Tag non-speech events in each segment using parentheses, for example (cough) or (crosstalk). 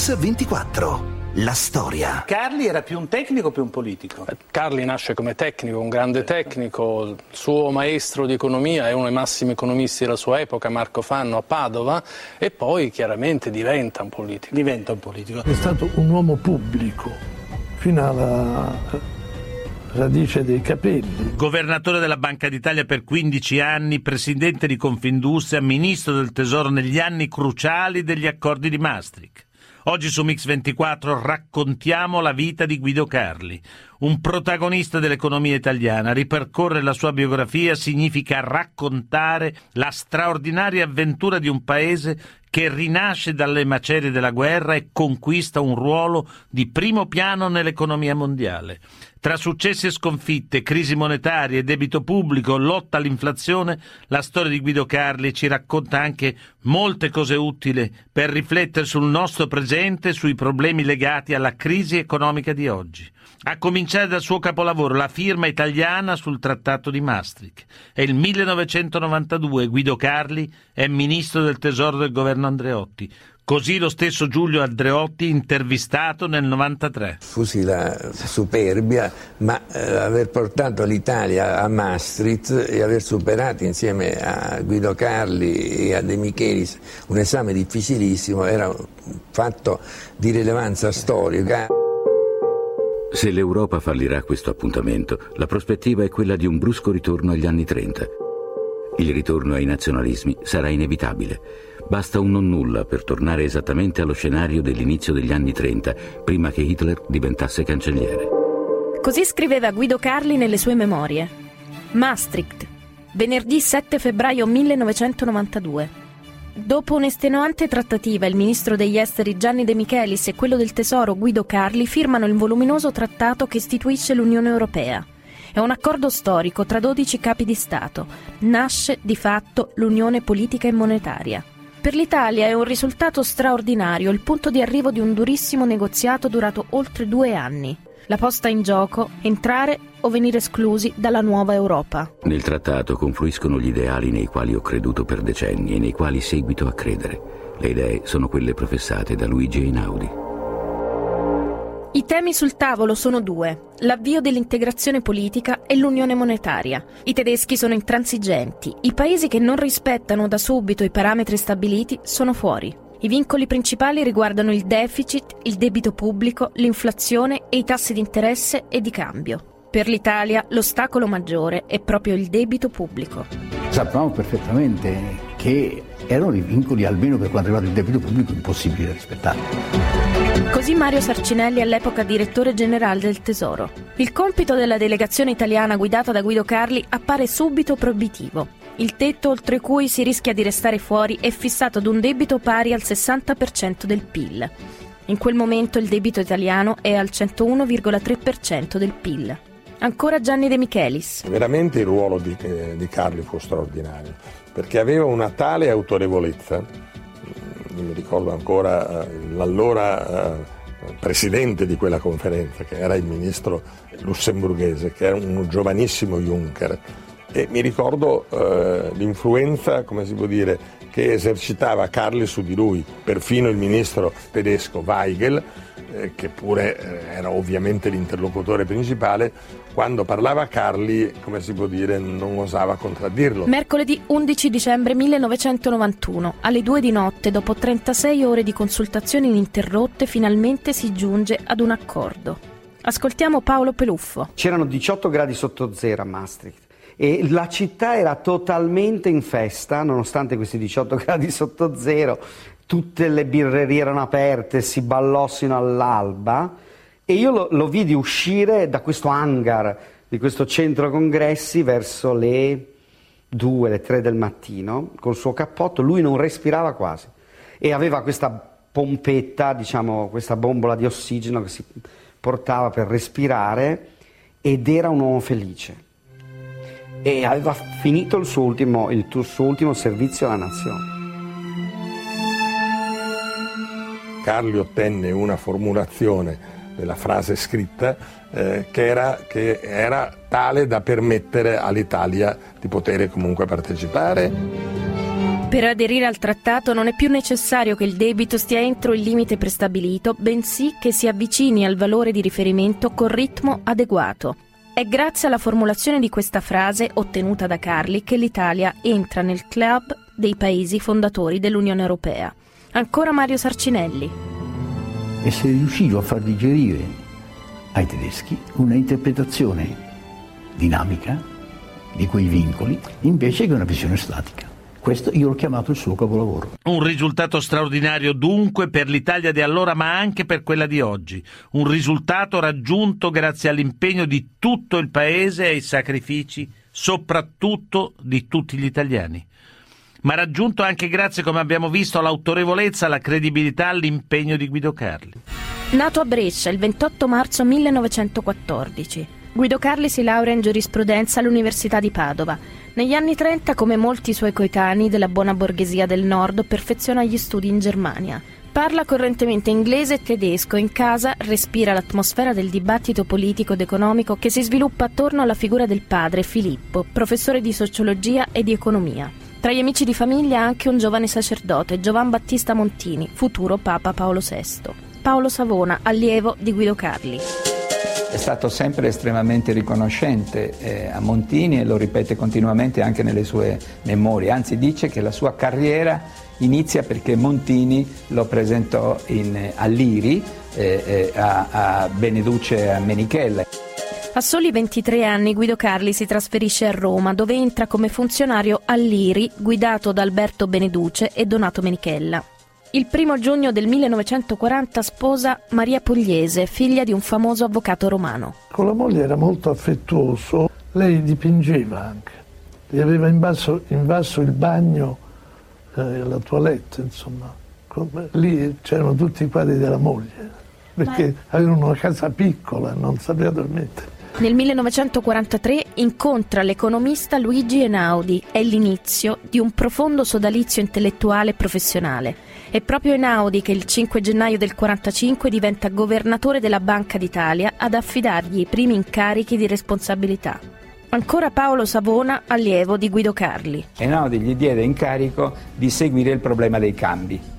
Mix 24. La storia. Carli era più un tecnico o più un politico? Carli nasce come tecnico, un grande tecnico, il suo maestro di economia è uno dei massimi economisti della sua epoca, Marco Fanno a Padova, e poi chiaramente diventa un politico. Diventa un politico. È stato un uomo pubblico fino alla radice dei capelli. Governatore della Banca d'Italia per 15 anni, presidente di Confindustria, ministro del Tesoro negli anni cruciali degli accordi di Maastricht. Oggi su Mix24 raccontiamo la vita di Guido Carli, un protagonista dell'economia italiana. Ripercorrere la sua biografia significa raccontare la straordinaria avventura di un paese che rinasce dalle macerie della guerra e conquista un ruolo di primo piano nell'economia mondiale. Tra successi e sconfitte, crisi monetarie, debito pubblico, lotta all'inflazione, la storia di Guido Carli ci racconta anche molte cose utili per riflettere sul nostro presente e sui problemi legati alla crisi economica di oggi. A cominciare dal suo capolavoro, la firma italiana sul Trattato di Maastricht. È il 1992, Guido Carli è ministro del Tesoro del governo Andreotti. Così lo stesso Giulio Andreotti intervistato nel 93. Fusi la superbia, ma eh, aver portato l'Italia a Maastricht e aver superato insieme a Guido Carli e a De Michelis un esame difficilissimo era un fatto di rilevanza storica. Se l'Europa fallirà questo appuntamento, la prospettiva è quella di un brusco ritorno agli anni 30. Il ritorno ai nazionalismi sarà inevitabile. Basta un non nulla per tornare esattamente allo scenario dell'inizio degli anni 30, prima che Hitler diventasse cancelliere. Così scriveva Guido Carli nelle sue memorie. Maastricht, venerdì 7 febbraio 1992. Dopo un'estenuante trattativa, il ministro degli esteri Gianni De Michelis e quello del tesoro Guido Carli firmano il voluminoso trattato che istituisce l'Unione Europea. È un accordo storico tra 12 capi di Stato. Nasce di fatto l'Unione Politica e Monetaria. Per l'Italia è un risultato straordinario, il punto di arrivo di un durissimo negoziato durato oltre due anni. La posta in gioco, entrare o venire esclusi dalla nuova Europa. Nel trattato confluiscono gli ideali nei quali ho creduto per decenni e nei quali seguito a credere. Le idee sono quelle professate da Luigi Einaudi. I temi sul tavolo sono due, l'avvio dell'integrazione politica e l'unione monetaria. I tedeschi sono intransigenti, i paesi che non rispettano da subito i parametri stabiliti sono fuori. I vincoli principali riguardano il deficit, il debito pubblico, l'inflazione e i tassi di interesse e di cambio. Per l'Italia l'ostacolo maggiore è proprio il debito pubblico. Sappiamo perfettamente che erano dei vincoli, almeno per quanto riguarda il debito pubblico, impossibili da rispettare. Così Mario Sarcinelli all'epoca direttore generale del Tesoro. Il compito della delegazione italiana guidata da Guido Carli appare subito proibitivo. Il tetto oltre cui si rischia di restare fuori è fissato ad un debito pari al 60% del PIL. In quel momento il debito italiano è al 101,3% del PIL. Ancora Gianni De Michelis. Veramente il ruolo di, eh, di Carli fu straordinario, perché aveva una tale autorevolezza io mi ricordo ancora eh, l'allora eh, presidente di quella conferenza, che era il ministro lussemburghese, che era un giovanissimo Juncker. E mi ricordo eh, l'influenza, come si può dire, che esercitava Carli su di lui, perfino il ministro tedesco Weigel, eh, che pure eh, era ovviamente l'interlocutore principale, quando parlava a Carli, come si può dire, non osava contraddirlo. Mercoledì 11 dicembre 1991, alle 2 di notte, dopo 36 ore di consultazioni ininterrotte, finalmente si giunge ad un accordo. Ascoltiamo Paolo Peluffo. C'erano 18 gradi sotto zero a Maastricht e la città era totalmente in festa, nonostante questi 18 (laughs) gradi sotto zero, tutte le birrerie erano aperte, si ballò sino all'alba. E io lo, lo vidi uscire da questo hangar di questo centro congressi verso le 2, le 3 del mattino col suo cappotto, lui non respirava quasi e aveva questa pompetta, diciamo questa bombola di ossigeno che si portava per respirare ed era un uomo felice e aveva finito il suo ultimo, il suo ultimo servizio alla nazione. Carli ottenne una formulazione della frase scritta eh, che, era, che era tale da permettere all'Italia di poter comunque partecipare. Per aderire al trattato non è più necessario che il debito stia entro il limite prestabilito, bensì che si avvicini al valore di riferimento con ritmo adeguato. È grazie alla formulazione di questa frase, ottenuta da Carli, che l'Italia entra nel club dei paesi fondatori dell'Unione Europea. Ancora Mario Sarcinelli. E se riuscivo a far digerire ai tedeschi una interpretazione dinamica di quei vincoli invece che una visione statica. Questo io l'ho chiamato il suo capolavoro. Un risultato straordinario dunque per l'Italia di allora, ma anche per quella di oggi. Un risultato raggiunto grazie all'impegno di tutto il Paese e ai sacrifici, soprattutto di tutti gli italiani. Ma raggiunto anche grazie, come abbiamo visto, all'autorevolezza, alla credibilità, all'impegno di Guido Carli. Nato a Brescia il 28 marzo 1914, Guido Carli si laurea in giurisprudenza all'Università di Padova negli anni 30, come molti suoi coetanei della buona borghesia del nord, perfeziona gli studi in Germania. Parla correntemente inglese e tedesco, in casa respira l'atmosfera del dibattito politico ed economico che si sviluppa attorno alla figura del padre Filippo, professore di sociologia e di economia. Tra gli amici di famiglia anche un giovane sacerdote, Giovan Battista Montini, futuro Papa Paolo VI. Paolo Savona, allievo di Guido Carli è stato sempre estremamente riconoscente eh, a Montini e lo ripete continuamente anche nelle sue memorie, anzi dice che la sua carriera inizia perché Montini lo presentò in, a Liri, eh, eh, a, a Beneduce a Menichella. A soli 23 anni Guido Carli si trasferisce a Roma dove entra come funzionario all'IRI guidato da Alberto Beneduce e Donato Menichella. Il primo giugno del 1940 sposa Maria Pugliese, figlia di un famoso avvocato romano. Con la moglie era molto affettuoso, lei dipingeva anche, gli aveva invaso, invaso il bagno e eh, la toilette, insomma. Lì c'erano tutti i quadri della moglie, perché avevano una casa piccola, non sapeva dormire. Nel 1943 incontra l'economista Luigi Einaudi. È l'inizio di un profondo sodalizio intellettuale e professionale. È proprio Einaudi che il 5 gennaio del 1945 diventa governatore della Banca d'Italia ad affidargli i primi incarichi di responsabilità. Ancora Paolo Savona, allievo di Guido Carli. Einaudi gli diede incarico di seguire il problema dei cambi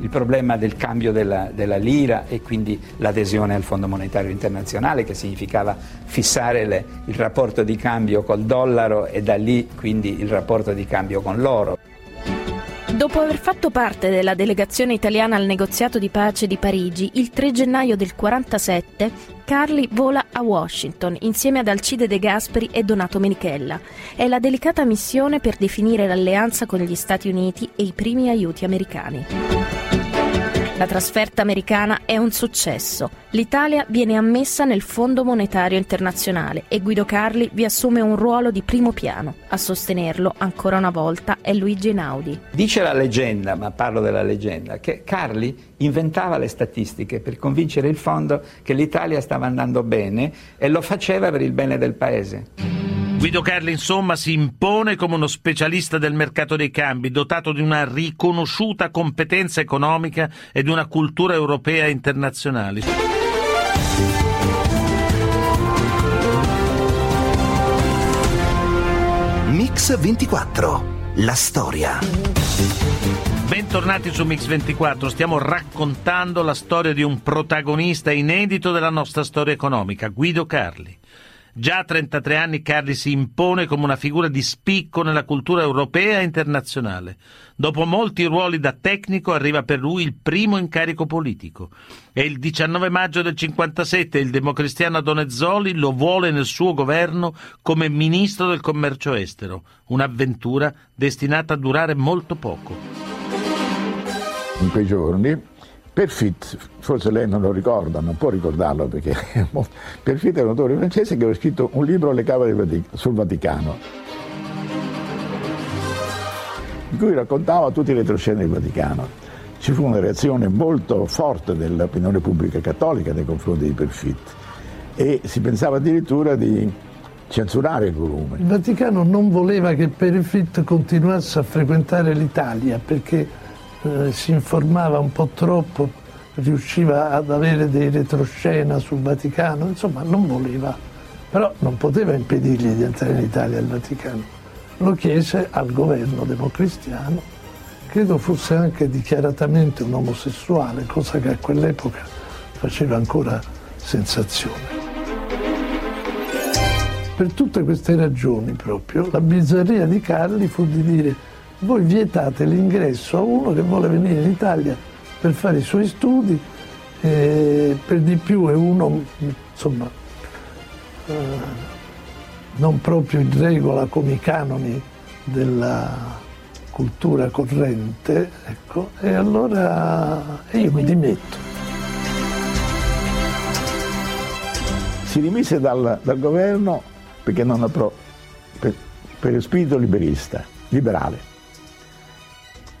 il problema del cambio della, della, lira e quindi l'adesione al Fondo Monetario Internazionale che significava fissare le, il rapporto di cambio col dollaro e da lì quindi il rapporto di cambio con l'oro. Dopo aver fatto parte della delegazione italiana al negoziato di pace di Parigi, il 3 gennaio del 1947 Carli vola a Washington insieme ad Alcide De Gasperi e Donato Menichella. È la delicata missione per definire l'alleanza con gli Stati Uniti e i primi aiuti americani. La trasferta americana è un successo. L'Italia viene ammessa nel Fondo Monetario Internazionale e Guido Carli vi assume un ruolo di primo piano. A sostenerlo, ancora una volta, è Luigi Einaudi. Dice la leggenda, ma parlo della leggenda, che Carli inventava le statistiche per convincere il fondo che l'Italia stava andando bene e lo faceva per il bene del paese. Guido Carli insomma si impone come uno specialista del mercato dei cambi, dotato di una riconosciuta competenza economica e di una cultura europea e internazionale. Mix 24, la storia. Bentornati su Mix24, stiamo raccontando la storia di un protagonista inedito della nostra storia economica, Guido Carli. Già a 33 anni Carli si impone come una figura di spicco nella cultura europea e internazionale. Dopo molti ruoli da tecnico arriva per lui il primo incarico politico e il 19 maggio del 57 il democristiano Donezzoli lo vuole nel suo governo come ministro del commercio estero, un'avventura destinata a durare molto poco. In quei giorni Perfit, forse lei non lo ricorda, ma può ricordarlo perché Perfit è un autore francese che aveva scritto un libro alle Camere sul Vaticano, in cui raccontava tutte le retroscene del Vaticano. Ci fu una reazione molto forte dell'opinione pubblica cattolica nei confronti di Perfit e si pensava addirittura di censurare il volume. Il Vaticano non voleva che Perfit continuasse a frequentare l'Italia perché eh, si informava un po' troppo, riusciva ad avere dei retroscena sul Vaticano, insomma non voleva, però non poteva impedirgli di entrare in Italia al Vaticano. Lo chiese al governo democristiano credo fosse anche dichiaratamente un omosessuale, cosa che a quell'epoca faceva ancora sensazione. Per tutte queste ragioni proprio, la bizzarria di Carli fu di dire voi vietate l'ingresso a uno che vuole venire in Italia per fare i suoi studi, e per di più è uno, insomma, eh, non proprio in regola con i canoni della cultura corrente, ecco, e allora io mi dimetto. Si rimise dal, dal governo perché non appro- per, per spirito liberista, liberale.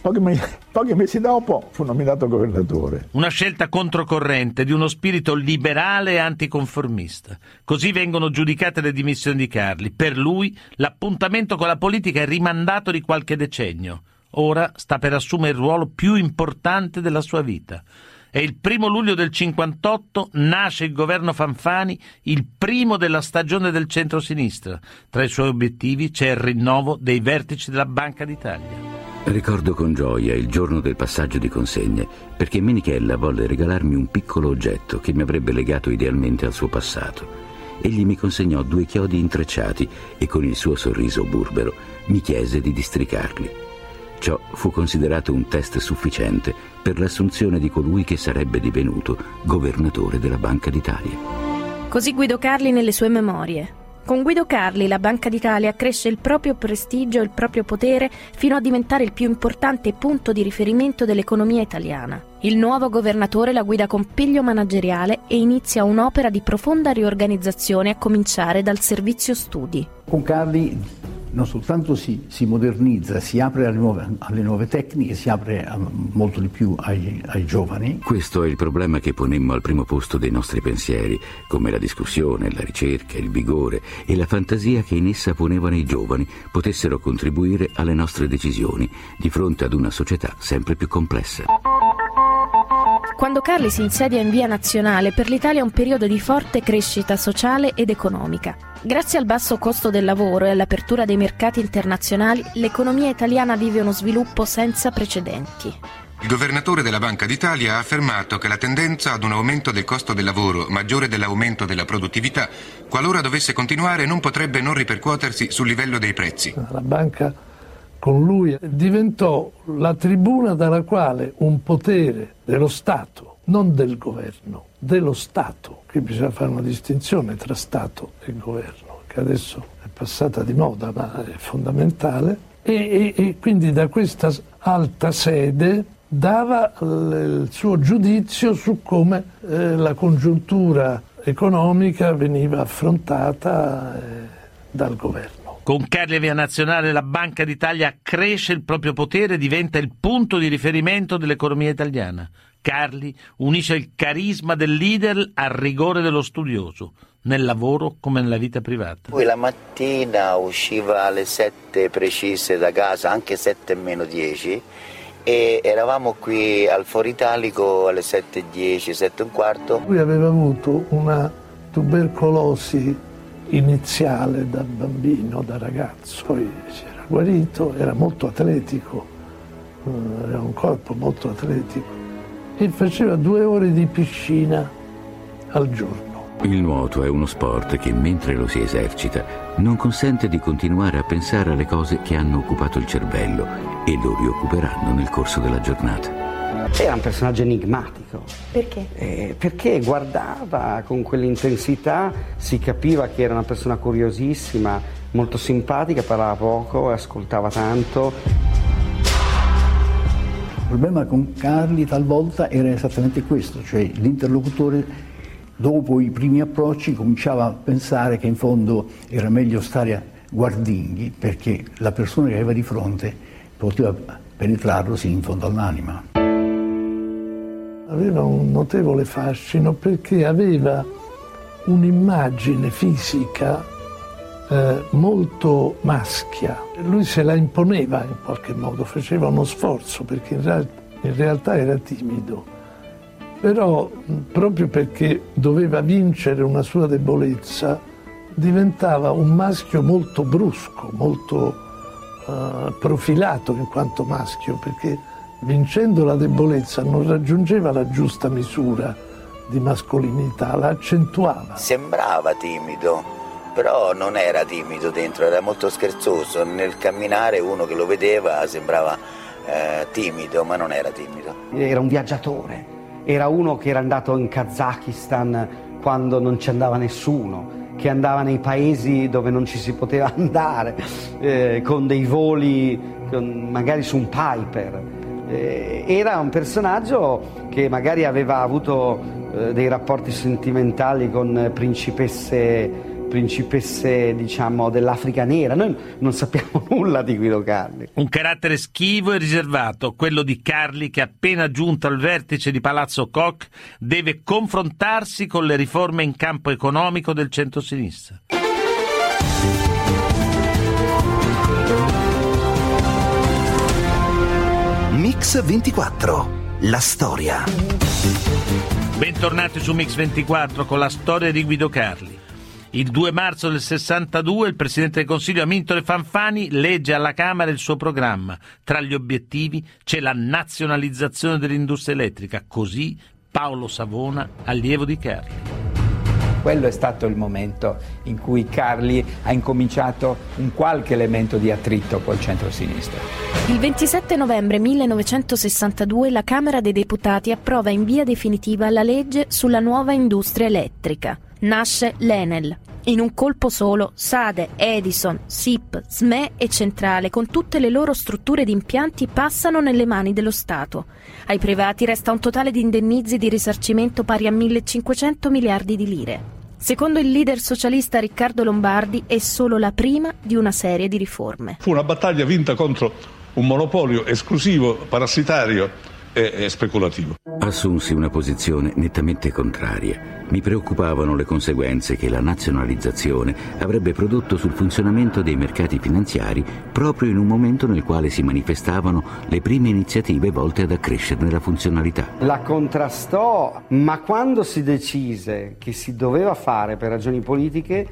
Pochi, me- (laughs) pochi, mesi dopo fu nominato governatore. Una scelta controcorrente di uno spirito liberale e anticonformista. Così vengono giudicate le dimissioni di Carli. Per lui l'appuntamento con la politica è rimandato di qualche decennio. Ora sta per assumere il ruolo più importante della sua vita. E il primo luglio del 58 nasce il governo Fanfani, il primo della stagione del centro-sinistra. Tra i suoi obiettivi c'è il rinnovo dei vertici della Banca d'Italia. Ricordo con gioia il giorno del passaggio di consegne, perché Menichella volle regalarmi un piccolo oggetto che mi avrebbe legato idealmente al suo passato. Egli mi consegnò due chiodi intrecciati e con il suo sorriso burbero mi chiese di districarli. Ciò fu considerato un test sufficiente per l'assunzione di colui che sarebbe divenuto governatore della Banca d'Italia. Così Guido Carli nelle sue memorie. Con Guido Carli la Banca d'Italia cresce il proprio prestigio e il proprio potere fino a diventare il più importante punto di riferimento dell'economia italiana. Il nuovo governatore la guida con piglio manageriale e inizia un'opera di profonda riorganizzazione a cominciare dal servizio studi. Con Carli non soltanto si, si, modernizza, si apre alle nuove, alle nuove, tecniche, si apre a, molto di più ai, ai, giovani. Questo è il problema che ponemmo al primo posto dei nostri pensieri, come la discussione, la ricerca, il vigore e la fantasia che in essa ponevano i giovani potessero contribuire alle nostre decisioni di fronte ad una società sempre più complessa. Quando Carli si insedia in via nazionale, per l'Italia è un periodo di forte crescita sociale ed economica. Grazie al basso costo del lavoro e all'apertura dei mercati internazionali, l'economia italiana vive uno sviluppo senza precedenti. Il governatore della Banca d'Italia ha affermato che la tendenza ad un aumento del costo del lavoro maggiore dell'aumento della produttività, qualora dovesse continuare, non potrebbe non ripercuotersi sul livello dei prezzi. La banca con lui diventò la tribuna dalla quale un potere dello Stato, non del governo, dello Stato, qui bisogna fare una distinzione tra Stato e governo, che adesso è passata di moda ma è fondamentale, e, e, e quindi da questa alta sede dava il suo giudizio su come eh, la congiuntura economica veniva affrontata eh, dal governo. Con Carli Via Nazionale la Banca d'Italia cresce il proprio potere e diventa il punto di riferimento dell'economia italiana. Carli unisce il carisma del leader al rigore dello studioso, nel lavoro come nella vita privata. Poi la mattina usciva alle 7 precise da casa, anche 7 meno 10, e eravamo qui al Foro Italico alle 7.10, 7 e un quarto. Lui aveva avuto una tubercolosi iniziale da bambino, da ragazzo, poi si era guarito, era molto atletico, eh, aveva un corpo molto atletico e faceva due ore di piscina al giorno. Il nuoto è uno sport che mentre lo si esercita non consente di continuare a pensare alle cose che hanno occupato il cervello e lo rioccuperanno nel corso della giornata. Era un personaggio enigmatico. Perché? Eh, perché guardava con quell'intensità, si capiva che era una persona curiosissima, molto simpatica, parlava poco, ascoltava tanto. Il problema con Carli talvolta era esattamente questo, cioè l'interlocutore dopo i primi approcci cominciava a pensare che in fondo era meglio stare a guardinghi perché la persona che aveva di fronte poteva penetrarlo sì in fondo all'anima. Aveva un notevole fascino perché aveva un'immagine fisica eh, molto maschia. Lui se la imponeva in qualche modo, faceva uno sforzo perché in, real- in realtà era timido però proprio perché doveva vincere una sua debolezza diventava un maschio molto brusco, molto eh, profilato in quanto maschio perché vincendo la debolezza non raggiungeva la giusta misura di mascolinità, la accentuava. Sembrava timido, però non era timido dentro, era molto scherzoso. Nel camminare uno che lo vedeva sembrava eh, timido, ma non era timido. Era un viaggiatore, era uno che era andato in Kazakistan quando non ci andava nessuno, che andava nei paesi dove non ci si poteva (laughs) andare, eh, con dei voli con, magari su un Piper. Eh, era un personaggio che magari aveva avuto eh, dei rapporti sentimentali con principesse principesse diciamo, dell'Africa nera. Noi non sappiamo (laughs) nulla di Guido Carli. Un carattere schivo e riservato, quello di Carli che appena giunto al vertice di Palazzo Koch deve confrontarsi con le riforme in campo economico del centro-sinistra. Mix 24. La storia. Bentornati su Mix 24 con la storia di Guido Carli. Il 2 marzo del 62 il Presidente del Consiglio Amintore Fanfani legge alla Camera il suo programma. Tra gli obiettivi c'è la nazionalizzazione dell'industria elettrica, così Paolo Savona, allievo di Carli. Quello è stato il momento in cui Carli ha incominciato un qualche elemento di attrito col centro-sinistra. Il 27 novembre 1962 la Camera dei Deputati approva in via definitiva la legge sulla nuova industria elettrica nasce l'Enel. In un colpo solo, Sade, Edison, SIP, SME e Centrale, con tutte le loro strutture di impianti, passano nelle mani dello Stato. Ai privati resta un totale di indennizi di risarcimento pari a 1.500 miliardi di lire. Secondo il leader socialista Riccardo Lombardi è solo la prima di una serie di riforme. Fu una battaglia vinta contro un monopolio esclusivo, parassitario e speculativo. Assunsi una posizione nettamente contraria. Mi preoccupavano le conseguenze che la nazionalizzazione avrebbe prodotto sul funzionamento dei mercati finanziari proprio in un momento nel quale si manifestavano le prime iniziative volte ad accrescerne la funzionalità. La contrastò, ma quando si decise che si doveva fare per ragioni politiche,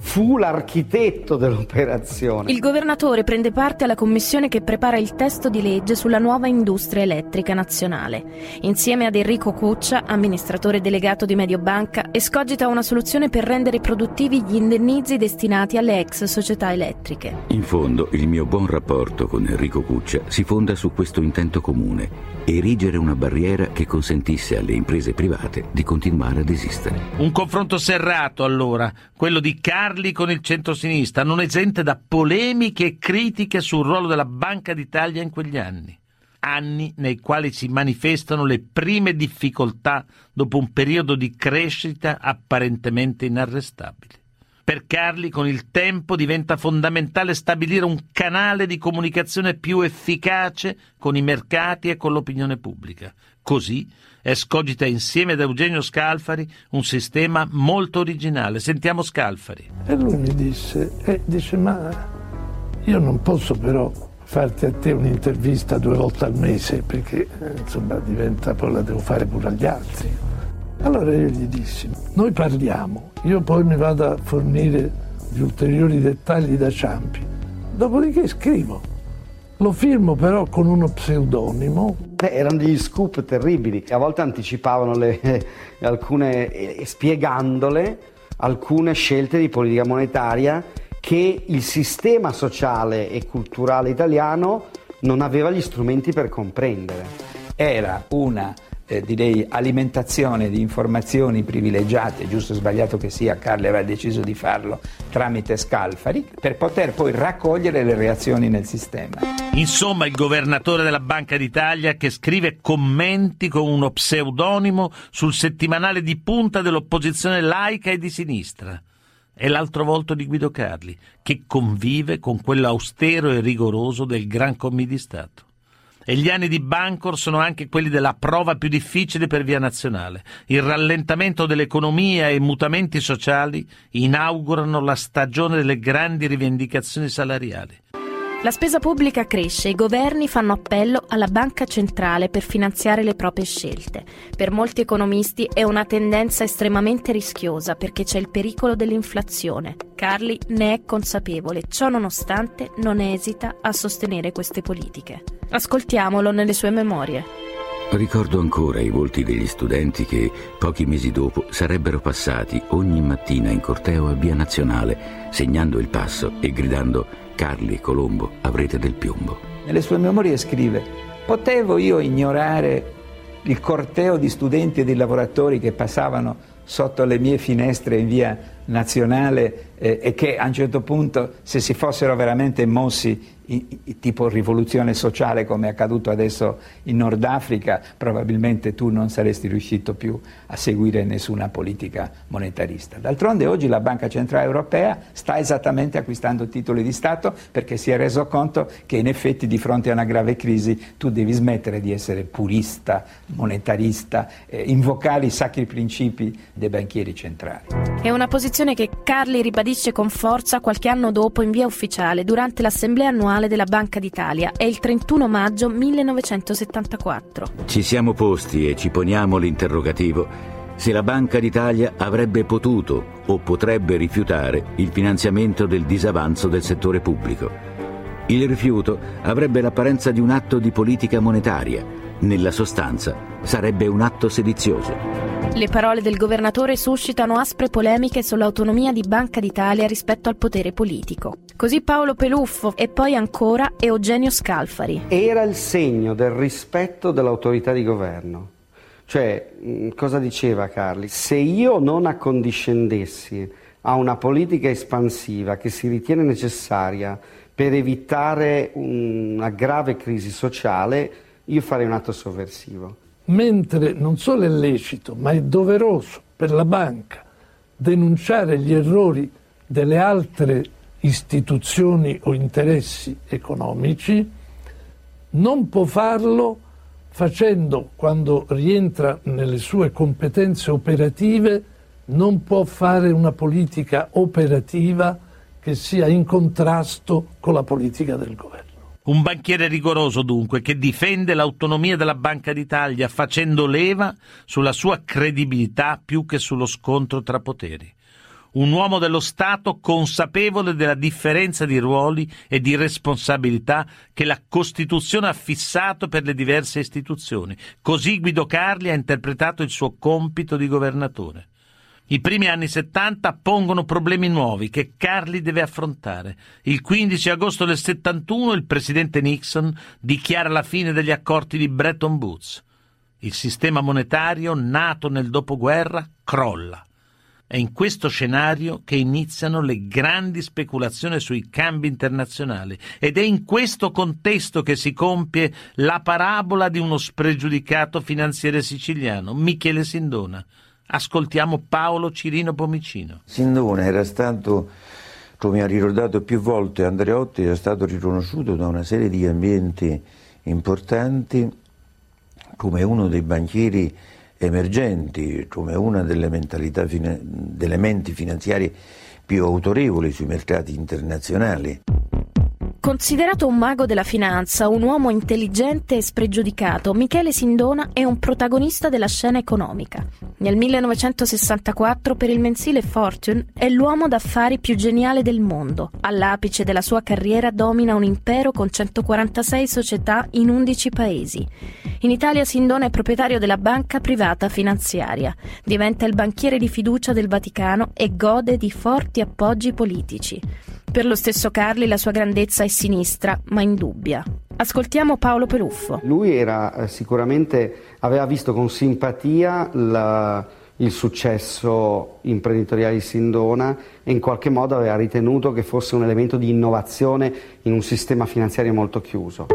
fu l'architetto dell'operazione. Il governatore prende parte alla commissione che prepara il testo di legge sulla nuova industria elettrica nazionale. Insieme ad Enrico Cuccia, amministratore delegato di Mediobanca, escogita una soluzione per rendere produttivi gli indennizi destinati alle ex società elettriche. In fondo, il mio buon rapporto con Enrico Cuccia si fonda su questo intento comune, erigere una barriera che consentisse alle imprese private di continuare ad esistere. Un confronto serrato allora, quello di Carli con il centro-sinistra, non esente da polemiche e critiche sul ruolo della Banca d'Italia in quegli anni. Anni nei quali si manifestano le prime difficoltà dopo un periodo di crescita apparentemente inarrestabile. Per Carli con il tempo diventa fondamentale stabilire un canale di comunicazione più efficace con i mercati e con l'opinione pubblica. Così escogita insieme ad Eugenio Scalfari un sistema molto originale. Sentiamo Scalfari. E lui mi disse, eh, dice, ma io non posso però farti a te un'intervista due volte al mese perché eh, insomma diventa poi la devo fare pure agli altri. Allora io gli dissi, noi parliamo, io poi mi vado a fornire gli ulteriori dettagli da Ciampi, dopodiché scrivo. Lo firmo però con uno pseudonimo. Beh, erano degli scoop terribili, a volte anticipavano le, eh, alcune, eh, spiegandole alcune scelte di politica monetaria che il sistema sociale e culturale italiano non aveva gli strumenti per comprendere. Era una eh, direi alimentazione di informazioni privilegiate, giusto o sbagliato che sia, Carli aveva deciso di farlo tramite Scalfari, per poter poi raccogliere le reazioni nel sistema. Insomma, il governatore della Banca d'Italia che scrive commenti con uno pseudonimo sul settimanale di punta dell'opposizione laica e di sinistra. È l'altro volto di Guido Carli, che convive con quello austero e rigoroso del Gran Commi di Stato. E gli anni di Bancor sono anche quelli della prova più difficile per via nazionale. Il rallentamento dell'economia e i mutamenti sociali inaugurano la stagione delle grandi rivendicazioni salariali. La spesa pubblica cresce i governi fanno appello alla banca centrale per finanziare le proprie scelte. Per molti economisti è una tendenza estremamente rischiosa perché c'è il pericolo dell'inflazione. Carli ne è consapevole, ciò nonostante non esita a sostenere queste politiche. Ascoltiamolo nelle sue memorie. Ricordo ancora i volti degli studenti che, pochi mesi dopo, sarebbero passati ogni mattina in corteo a Via Nazionale, segnando il passo e gridando Carli, Colombo, avrete del piombo. Nelle sue memorie scrive, potevo io ignorare il corteo di studenti e di lavoratori che passavano sotto le mie finestre in via nazionale eh, e che a un certo punto, se si fossero veramente mossi tipo rivoluzione sociale come è accaduto adesso in Nord Africa, probabilmente tu non saresti riuscito più a seguire nessuna politica monetarista. D'altronde oggi la Banca Centrale Europea sta esattamente acquistando titoli di Stato perché si è reso conto che in effetti di fronte a una grave crisi tu devi smettere di essere purista, monetarista, eh, invocare i sacri principi dei banchieri centrali. È una posizione che Carli ribadisce con forza qualche anno dopo in via ufficiale durante l'assemblea annuale della Banca d'Italia. È il 31 maggio 1974. Ci siamo posti e ci poniamo l'interrogativo se la Banca d'Italia avrebbe potuto o potrebbe rifiutare il finanziamento del disavanzo del settore pubblico. Il rifiuto avrebbe l'apparenza di un atto di politica monetaria, nella sostanza sarebbe un atto sedizioso. Le parole del governatore suscitano aspre polemiche sull'autonomia di Banca d'Italia rispetto al potere politico. Così Paolo Peluffo e poi ancora Eugenio Scalfari. Era il segno del rispetto dell'autorità di governo. Cioè, mm, cosa diceva Carli? Se io non accondiscendessi a una politica espansiva che si ritiene necessaria per evitare una grave crisi sociale, io farei un atto sovversivo mentre non solo è lecito, ma è doveroso per la banca denunciare gli errori delle altre istituzioni o interessi economici, non può farlo facendo, quando rientra nelle sue competenze operative, non può fare una politica operativa che sia in contrasto con la politica del governo. Un banchiere rigoroso dunque che difende l'autonomia della Banca d'Italia facendo leva sulla sua credibilità più che sullo scontro tra poteri. Un uomo dello Stato consapevole della differenza di ruoli e di responsabilità che la Costituzione ha fissato per le diverse istituzioni. Così Guido Carli ha interpretato il suo compito di governatore. I primi anni 70 pongono problemi nuovi che Carli deve affrontare. Il 15 agosto del 71 il presidente Nixon dichiara la fine degli accordi di Bretton Woods. Il sistema monetario, nato nel dopoguerra, crolla. È in questo scenario che iniziano le grandi speculazioni sui cambi internazionali ed è in questo contesto che si compie la parabola di uno spregiudicato finanziere siciliano, Michele Sindona Ascoltiamo Paolo Cirino Pomicino. Sindona era stato, come ha ricordato più volte Andreotti, era stato riconosciuto da una serie di ambienti importanti come uno dei banchieri emergenti, come una delle mentalità, delle menti finanziarie più autorevoli sui mercati internazionali. Considerato un mago della finanza, un uomo intelligente e spregiudicato, Michele Sindona è un protagonista della scena economica. Nel 1964 per il mensile Fortune è l'uomo d'affari più geniale del mondo. All'apice della sua carriera domina un impero con 146 società in 11 paesi. In Italia Sindona è proprietario della banca privata finanziaria, diventa il banchiere di fiducia del Vaticano e gode di forti appoggi politici. Per lo stesso Carli la sua grandezza è sinistra, ma indubbia. Ascoltiamo Paolo Peluffo. Lui era eh, sicuramente, aveva visto con simpatia la, il successo imprenditoriale di Sindona e in qualche modo aveva ritenuto che fosse un elemento di innovazione in un sistema finanziario molto chiuso.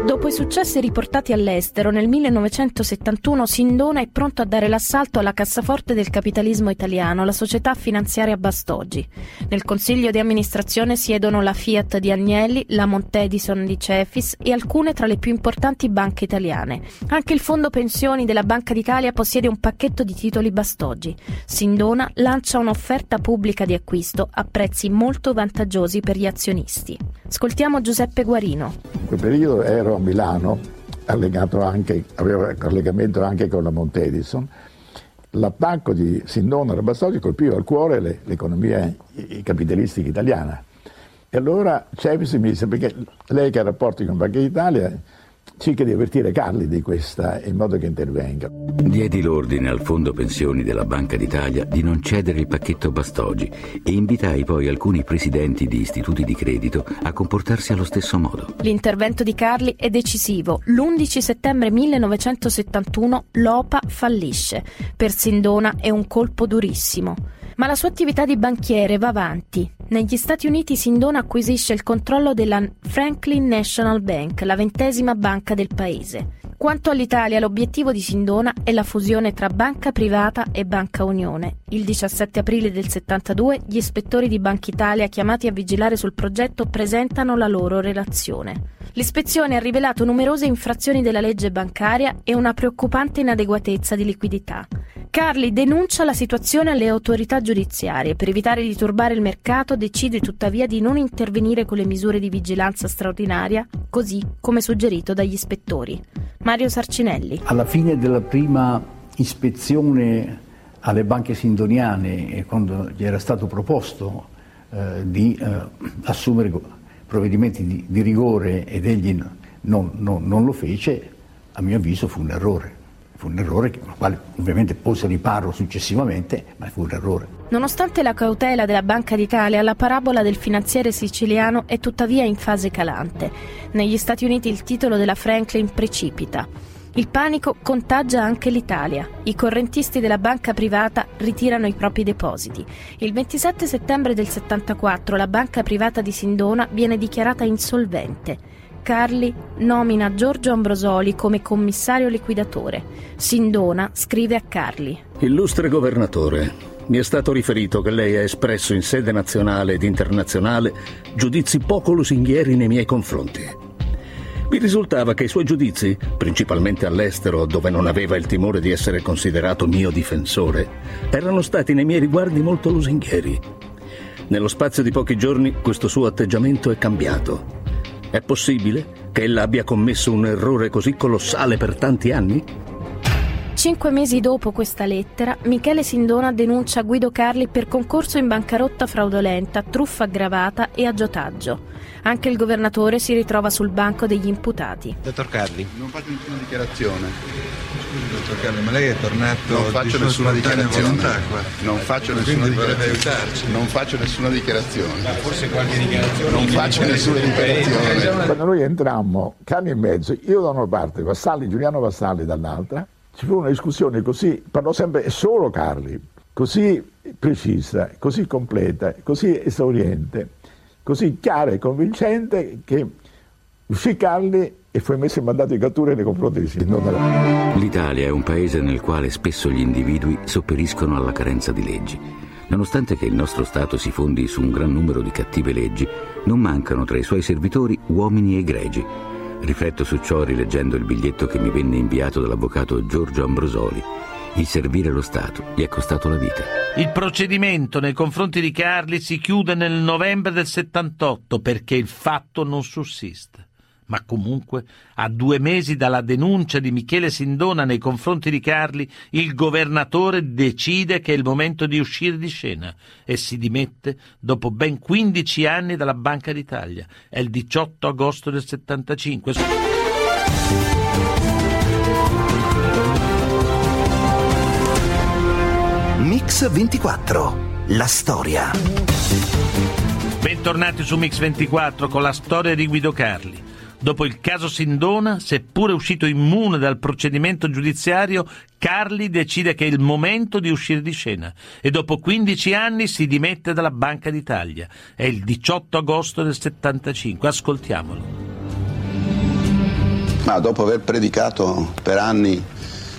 Dopo i successi riportati all'estero, nel 1971 Sindona è pronto a dare l'assalto alla cassaforte del capitalismo italiano, la società finanziaria Bastoggi. Nel consiglio di amministrazione siedono la Fiat di Agnelli, la Montedison di Cefis e alcune tra le più importanti banche italiane. Anche il fondo pensioni della Banca d'Italia possiede un pacchetto di titoli Bastoggi. Sindona lancia un'offerta pubblica di acquisto a prezzi molto vantaggiosi per gli azionisti. Ascoltiamo Giuseppe Guarino. In quel periodo ero a Milano, anche, avevo collegamento anche con la Montedison. L'attacco di Sindona e Bastogi colpiva al cuore le, l'economia capitalistica italiana. E allora Cepisi mi disse, perché lei che ha rapporti con Banca d'Italia, cerca di avvertire Carli di questa in modo che intervenga. Diedi l'ordine al fondo pensioni della Banca d'Italia di non cedere il pacchetto Bastogi e invitai poi alcuni presidenti di istituti di credito a comportarsi allo stesso modo. L'intervento di Carli è decisivo. L'11 settembre 1971 l'OPA fallisce. Per Sindona è un colpo durissimo. Ma la sua attività di banchiere va avanti. Negli Stati Uniti Sindona acquisisce il controllo della Franklin National Bank, la ventesima banca del paese. Quanto all'Italia, l'obiettivo di Sindona è la fusione tra banca privata e banca unione. Il 17 aprile del 72 gli ispettori di Banca Italia chiamati a vigilare sul progetto presentano la loro relazione. L'ispezione ha rivelato numerose infrazioni della legge bancaria e una preoccupante inadeguatezza di liquidità. Carli denuncia la situazione alle autorità giudiziarie. Per evitare di turbare il mercato decide tuttavia di non intervenire con le misure di vigilanza straordinaria, così come suggerito dagli ispettori. Mario Sarcinelli. Alla fine della prima ispezione alle banche sindoniane, quando gli era stato proposto eh, di eh, assumere provvedimenti di, di, rigore ed egli non, non, non lo fece, a mio avviso fu un errore fu un errore che, al quale ovviamente pose riparo successivamente, ma fu un errore. Nonostante la cautela della Banca d'Italia, la parabola del finanziere siciliano è tuttavia in fase calante. Negli Stati Uniti il titolo della Franklin precipita. Il panico contagia anche l'Italia. I correntisti della banca privata ritirano i propri depositi. Il 27 settembre del 74 la banca privata di Sindona viene dichiarata insolvente. Carli nomina Giorgio Ambrosoli come commissario liquidatore. Sindona scrive a Carli. Illustre governatore, mi è stato riferito che lei ha espresso in sede nazionale ed internazionale giudizi poco lusinghieri nei miei confronti. Mi risultava che i suoi giudizi, principalmente all'estero dove non aveva il timore di essere considerato mio difensore, erano stati nei miei riguardi molto lusinghieri. Nello spazio di pochi giorni questo suo atteggiamento è cambiato. È possibile che ella abbia commesso un errore così colossale per tanti anni? Cinque mesi dopo questa lettera, Michele Sindona denuncia Guido Carli per concorso in bancarotta fraudolenta, truffa aggravata e aggiotaggio. Anche il governatore si ritrova sul banco degli imputati. Dottor Carli. Non faccio nessuna dichiarazione. Scusi, dottor Carli, ma lei è tornato non faccio di nessuna dichiarazione. Volontà, non faccio nessuna dichiarazione. Non faccio nessuna dichiarazione. Ma forse qualche dichiarazione. Non faccio nessuna dichiarazione. Quando noi entrammo, cani e mezzo, io da una parte, Vassalli, Giuliano Vassalli dall'altra, ci fu una discussione così, parlò sempre solo Carli, così precisa, così completa, così esauriente così chiara e convincente che uscì Carli e fu emesso il mandato di cattura nei confronti di Sindona. L'Italia è un paese nel quale spesso gli individui sopperiscono alla carenza di leggi. Nonostante che il nostro Stato si fondi su un gran numero di cattive leggi, non mancano tra i suoi servitori uomini egregi. Rifletto su ciò rileggendo il biglietto che mi venne inviato dall'avvocato Giorgio Ambrosoli, il servire lo Stato gli è costato la vita. Il procedimento nei confronti di Carli si chiude nel novembre del 78 perché il fatto non sussiste. Ma comunque, a due mesi dalla denuncia di Michele Sindona nei confronti di Carli, il governatore decide che è il momento di uscire di scena e si dimette dopo ben 15 anni dalla Banca d'Italia. È il 18 agosto del 75. Mix 24. La storia. Bentornati su Mix 24 con la storia di Guido Carli. Dopo il caso Sindona, seppure uscito immune dal procedimento giudiziario, Carli decide che è il momento di uscire di scena e dopo 15 anni si dimette dalla Banca d'Italia. È il 18 agosto del 75. Ascoltiamolo. Ma dopo aver predicato per anni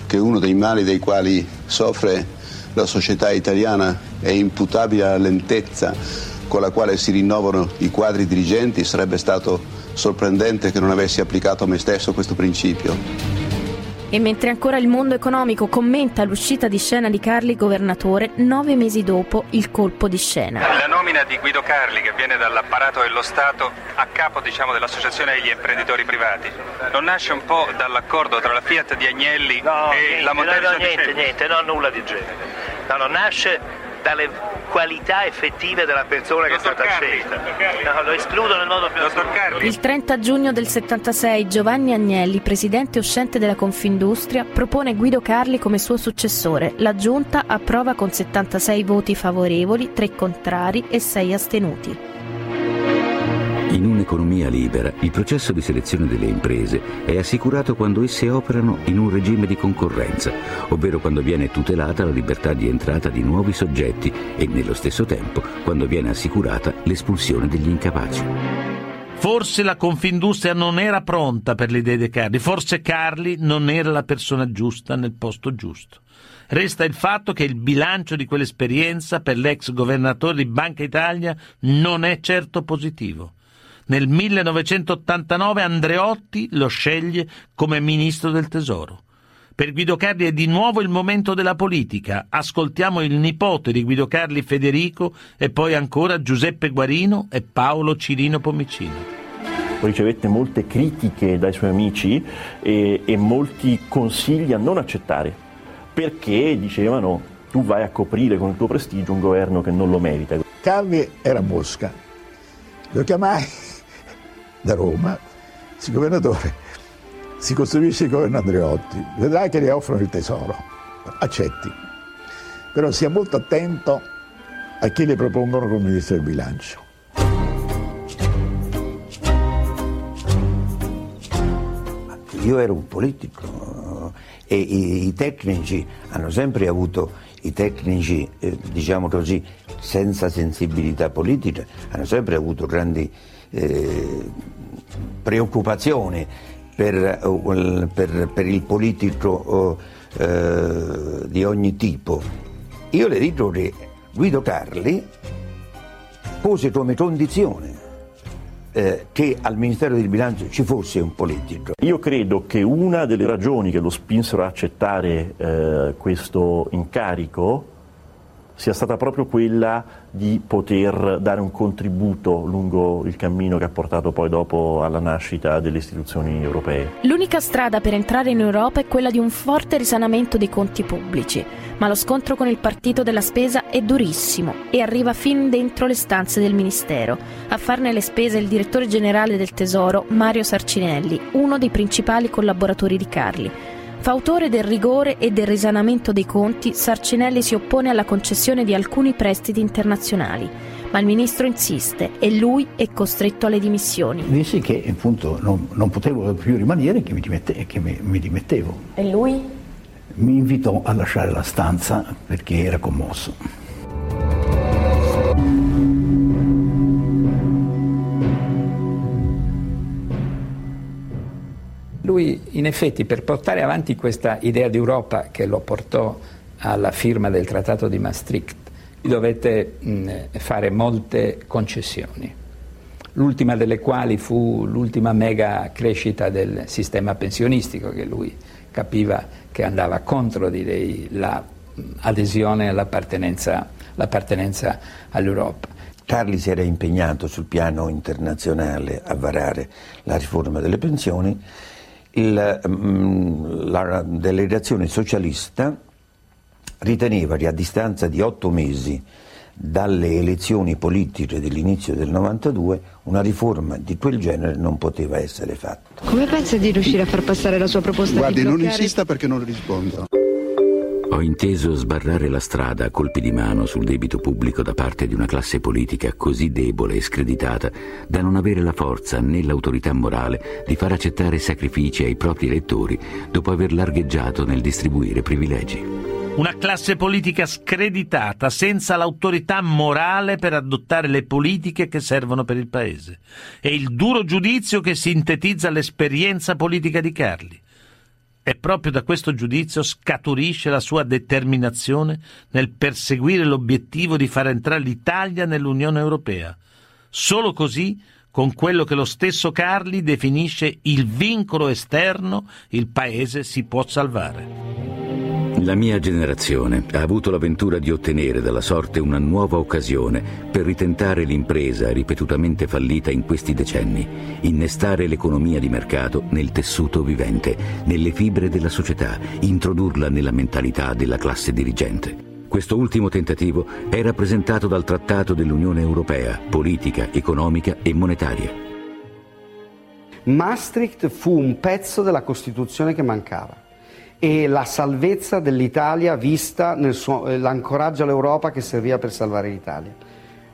che uno dei mali dei quali soffre la società italiana è imputabile alla lentezza con la quale si rinnovano i quadri dirigenti, sarebbe stato sorprendente che non avessi applicato a me stesso questo principio. E mentre ancora il mondo economico commenta l'uscita di scena di Carli governatore, nove mesi dopo il colpo di scena. La nomina di Guido Carli, che viene dall'apparato dello Stato a capo diciamo, dell'associazione degli imprenditori privati, non nasce un po' dall'accordo tra la Fiat di Agnelli no, e niente, la Mondello no, no, niente, niente, no, nulla di genere. No, no, nasce dalle qualità effettive della persona che è stata scelta. No, lo escludo nel modo più assoluto. Il 30 giugno del 76 Giovanni Agnelli, presidente uscente della Confindustria, propone Guido Carli come suo successore. La giunta approva con 76 voti favorevoli, 3 contrari e 6 astenuti. In un'economia libera, il processo di selezione delle imprese è assicurato quando esse operano in un regime di concorrenza, ovvero quando viene tutelata la libertà di entrata di nuovi soggetti e nello stesso tempo quando viene assicurata l'espulsione degli incapaci. Forse la Confindustria non era pronta per l'idea di Carli, forse Carli non era la persona giusta nel posto giusto. Resta il fatto che il bilancio di quell'esperienza per l'ex governatore di Banca Italia non è certo positivo. Nel 1989 Andreotti lo sceglie come ministro del Tesoro. Per Guido Carli è di nuovo il momento della politica. Ascoltiamo il nipote di Guido Carli Federico e poi ancora Giuseppe Guarino e Paolo Cirino Pomicino. Ricevette molte critiche dai suoi amici e, e molti consigli a non accettare, perché dicevano tu vai a coprire con il tuo prestigio un governo che non lo merita. Carli era Mosca, lo chiamai da Roma, si governatore, si costruisce il governo Andreotti, vedrai che gli offrono il tesoro, accetti, però sia molto attento a chi le propongono come ministro del bilancio. Io ero un politico e i, i tecnici hanno sempre avuto, i tecnici eh, diciamo così, senza sensibilità politica, hanno sempre avuto grandi eh, preoccupazione per, eh, per, per, il politico eh, di ogni tipo. Io le dico che Guido Carli pose come condizione eh, che al Ministero del Bilancio ci fosse un politico. Io credo che una delle ragioni che lo spinsero a accettare eh, questo incarico sia stata proprio quella di poter dare un contributo lungo il cammino che ha portato poi dopo alla nascita delle istituzioni europee. L'unica strada per entrare in Europa è quella di un forte risanamento dei conti pubblici, ma lo scontro con il partito della spesa è durissimo e arriva fin dentro le stanze del Ministero. A farne le spese il direttore generale del Tesoro, Mario Sarcinelli, uno dei principali collaboratori di Carli. Fautore del rigore e del risanamento dei conti, Sarcinelli si oppone alla concessione di alcuni prestiti internazionali, ma il ministro insiste e lui è costretto alle dimissioni. Dissi che appunto non, non potevo più rimanere e che, mi, dimette, che mi, mi dimettevo. E lui? Mi invitò a lasciare la stanza perché era commosso. Lui in effetti per portare avanti questa idea di Europa che lo portò alla firma del Trattato di Maastricht dovette mh, fare molte concessioni, l'ultima delle quali fu l'ultima mega crescita del sistema pensionistico che lui capiva che andava contro direi, l'adesione all'appartenenza, l'appartenenza all'Europa. Carli si era impegnato sul piano internazionale a varare la riforma delle pensioni il, mm, la delegazione socialista riteneva che a distanza di otto mesi dalle elezioni politiche dell'inizio del 92 una riforma di quel genere non poteva essere fatta. Come pensa di riuscire a far passare la sua proposta Guardi, di bloccare... non insista perché non rispondo. Ho inteso sbarrare la strada a colpi di mano sul debito pubblico da parte di una classe politica così debole e screditata da non avere la forza né l'autorità morale di far accettare sacrifici ai propri elettori dopo aver largheggiato nel distribuire privilegi. Una classe politica screditata, senza l'autorità morale per adottare le politiche che servono per il Paese. È il duro giudizio che sintetizza l'esperienza politica di Carli. E proprio da questo giudizio scaturisce la sua determinazione nel perseguire l'obiettivo di far entrare l'Italia nell'Unione Europea. Solo così con quello che lo stesso Carli definisce il vincolo esterno, il paese si può salvare. La mia generazione ha avuto l'avventura di ottenere dalla sorte una nuova occasione per ritentare l'impresa ripetutamente fallita in questi decenni, innestare l'economia di mercato nel tessuto vivente, nelle fibre della società, introdurla nella mentalità della classe dirigente. Questo ultimo tentativo è rappresentato dal Trattato dell'Unione Europea, politica, economica e monetaria. Maastricht fu un pezzo della Costituzione che mancava e la salvezza dell'Italia vista nell'ancoraggio eh, all'Europa che serviva per salvare l'Italia.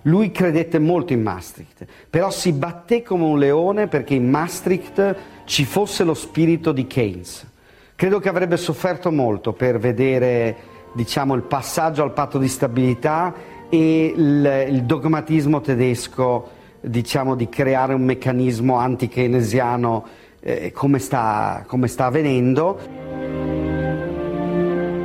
Lui credette molto in Maastricht, però si batté come un leone perché in Maastricht ci fosse lo spirito di Keynes. Credo che avrebbe sofferto molto per vedere diciamo, il passaggio al patto di stabilità e il, il dogmatismo tedesco diciamo, di creare un meccanismo anti-keynesiano eh, come, sta, come sta avvenendo.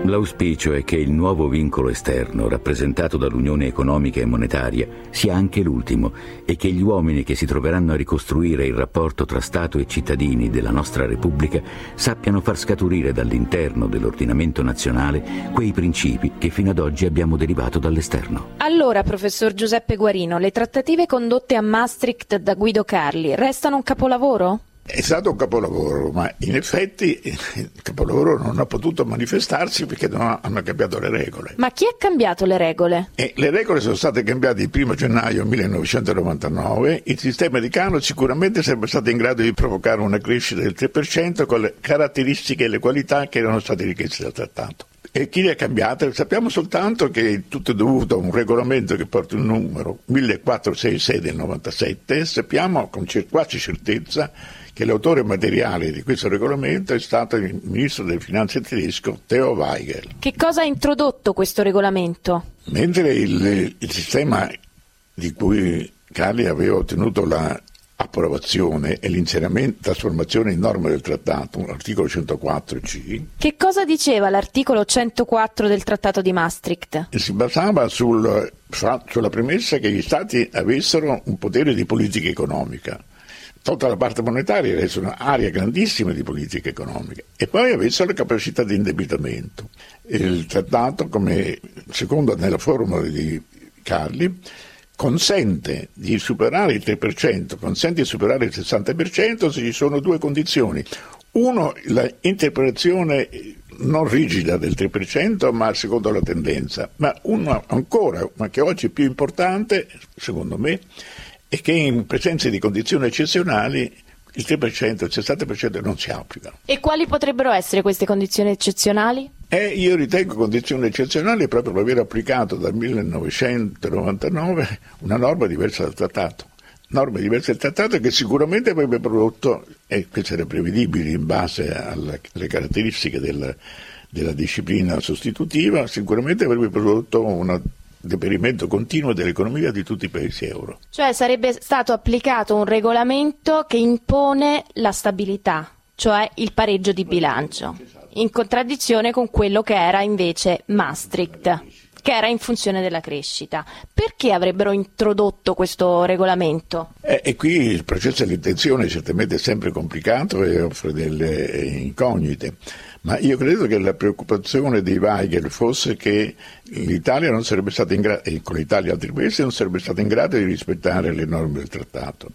L'auspicio è che il nuovo vincolo esterno, rappresentato dall'Unione economica e monetaria, sia anche l'ultimo e che gli uomini che si troveranno a ricostruire il rapporto tra Stato e cittadini della nostra Repubblica sappiano far scaturire dall'interno dell'ordinamento nazionale quei principi che fino ad oggi abbiamo derivato dall'esterno. Allora, professor Giuseppe Guarino, le trattative condotte a Maastricht da Guido Carli restano un capolavoro? È stato un capolavoro, ma in effetti il capolavoro non ha potuto manifestarsi perché non hanno cambiato le regole. Ma chi ha cambiato le regole? E le regole sono state cambiate il 1 gennaio 1999. Il sistema di Cano sicuramente sarebbe stato in grado di provocare una crescita del 3% con le caratteristiche e le qualità che erano state richieste dal trattato. E chi le ha cambiate? Sappiamo soltanto che tutto è dovuto a un regolamento che porta il numero 1466 del 97. Sappiamo con quasi certezza che l'autore materiale di questo regolamento è stato il ministro delle finanze tedesco Theo Weigel. Che cosa ha introdotto questo regolamento? Mentre il, il sistema di cui Carli aveva ottenuto la approvazione e l'inserimento, trasformazione in norma del trattato, l'articolo 104C. Che cosa diceva l'articolo 104 del trattato di Maastricht? Si basava sul, sulla premessa che gli Stati avessero un potere di politica economica tutta la parte monetaria avesse un'area grandissima di politica economica e poi avessero la capacità di indebitamento. Il trattato, come secondo nella formula di Carli, consente di superare il 3%, consente di superare il 60% se ci sono due condizioni. Uno, l'interpretazione non rigida del 3%, ma secondo la tendenza, ma uno ancora, ma che oggi è più importante, secondo me, e che in presenza di condizioni eccezionali il 3% il 60% non si applicano. E quali potrebbero essere queste condizioni eccezionali? Eh, io ritengo condizioni eccezionali proprio per aver applicato dal 1999 una norma diversa dal trattato. Norma diversa dal trattato che sicuramente avrebbe prodotto, e questo era prevedibile in base alle, alle caratteristiche del, della disciplina sostitutiva, sicuramente avrebbe prodotto una deperimento continuo dell'economia di tutti i paesi euro. Cioè sarebbe stato applicato un regolamento che impone la stabilità, cioè il pareggio di bilancio, in contraddizione con quello che era invece Maastricht che era in funzione della crescita. Perché avrebbero introdotto questo regolamento? Eh, e qui il processo dell'intenzione è certamente sempre complicato e offre delle incognite. Ma io credo che la preoccupazione di Weigel fosse che l'Italia non sarebbe stata in grado, e con l'Italia e altri paesi non sarebbe stata in grado di rispettare le norme del trattato.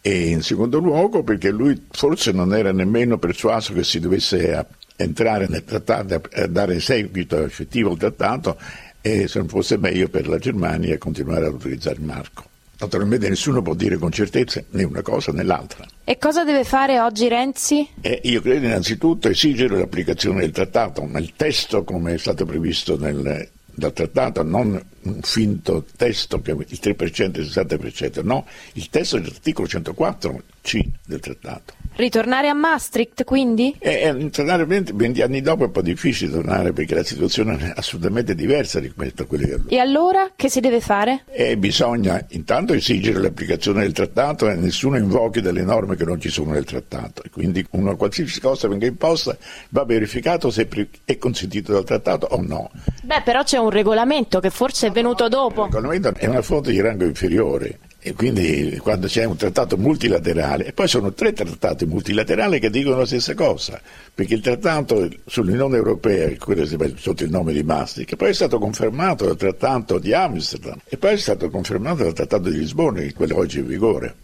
E in secondo luogo perché lui forse non era nemmeno persuaso che si dovesse entrare nel trattato, a dare seguito effettivo al trattato e se non fosse meglio per la Germania continuare ad utilizzare il marco. Naturalmente nessuno può dire con certezza né una cosa né l'altra. E cosa deve fare oggi Renzi? Eh, io credo innanzitutto esigere l'applicazione del trattato, il testo come è stato previsto nel, dal trattato, non un finto testo che il 3% e il 60%, no, il testo dell'articolo 104C del trattato. Ritornare a Maastricht quindi? Eh, eh, tornare 20, 20, anni dopo è un po' difficile tornare perché la situazione è assolutamente diversa rispetto a quelle che E allora che si deve fare? Eh, bisogna intanto esigere l'applicazione del trattato e nessuno invochi delle norme che non ci sono nel trattato. Quindi una qualsiasi cosa venga imposta va verificato se è consentito dal trattato o no. Beh, però c'è un regolamento che forse è venuto dopo. Il regolamento è una fonte di rango inferiore E quindi quando c'è un trattato multilaterale, e poi sono tre trattati multilaterali che dicono la stessa cosa, perché il trattato sull'Unione Europea, quello sotto il nome di Maastricht, poi è stato confermato dal trattato di Amsterdam e poi è stato confermato dal trattato di Lisbona, che è quello oggi in vigore.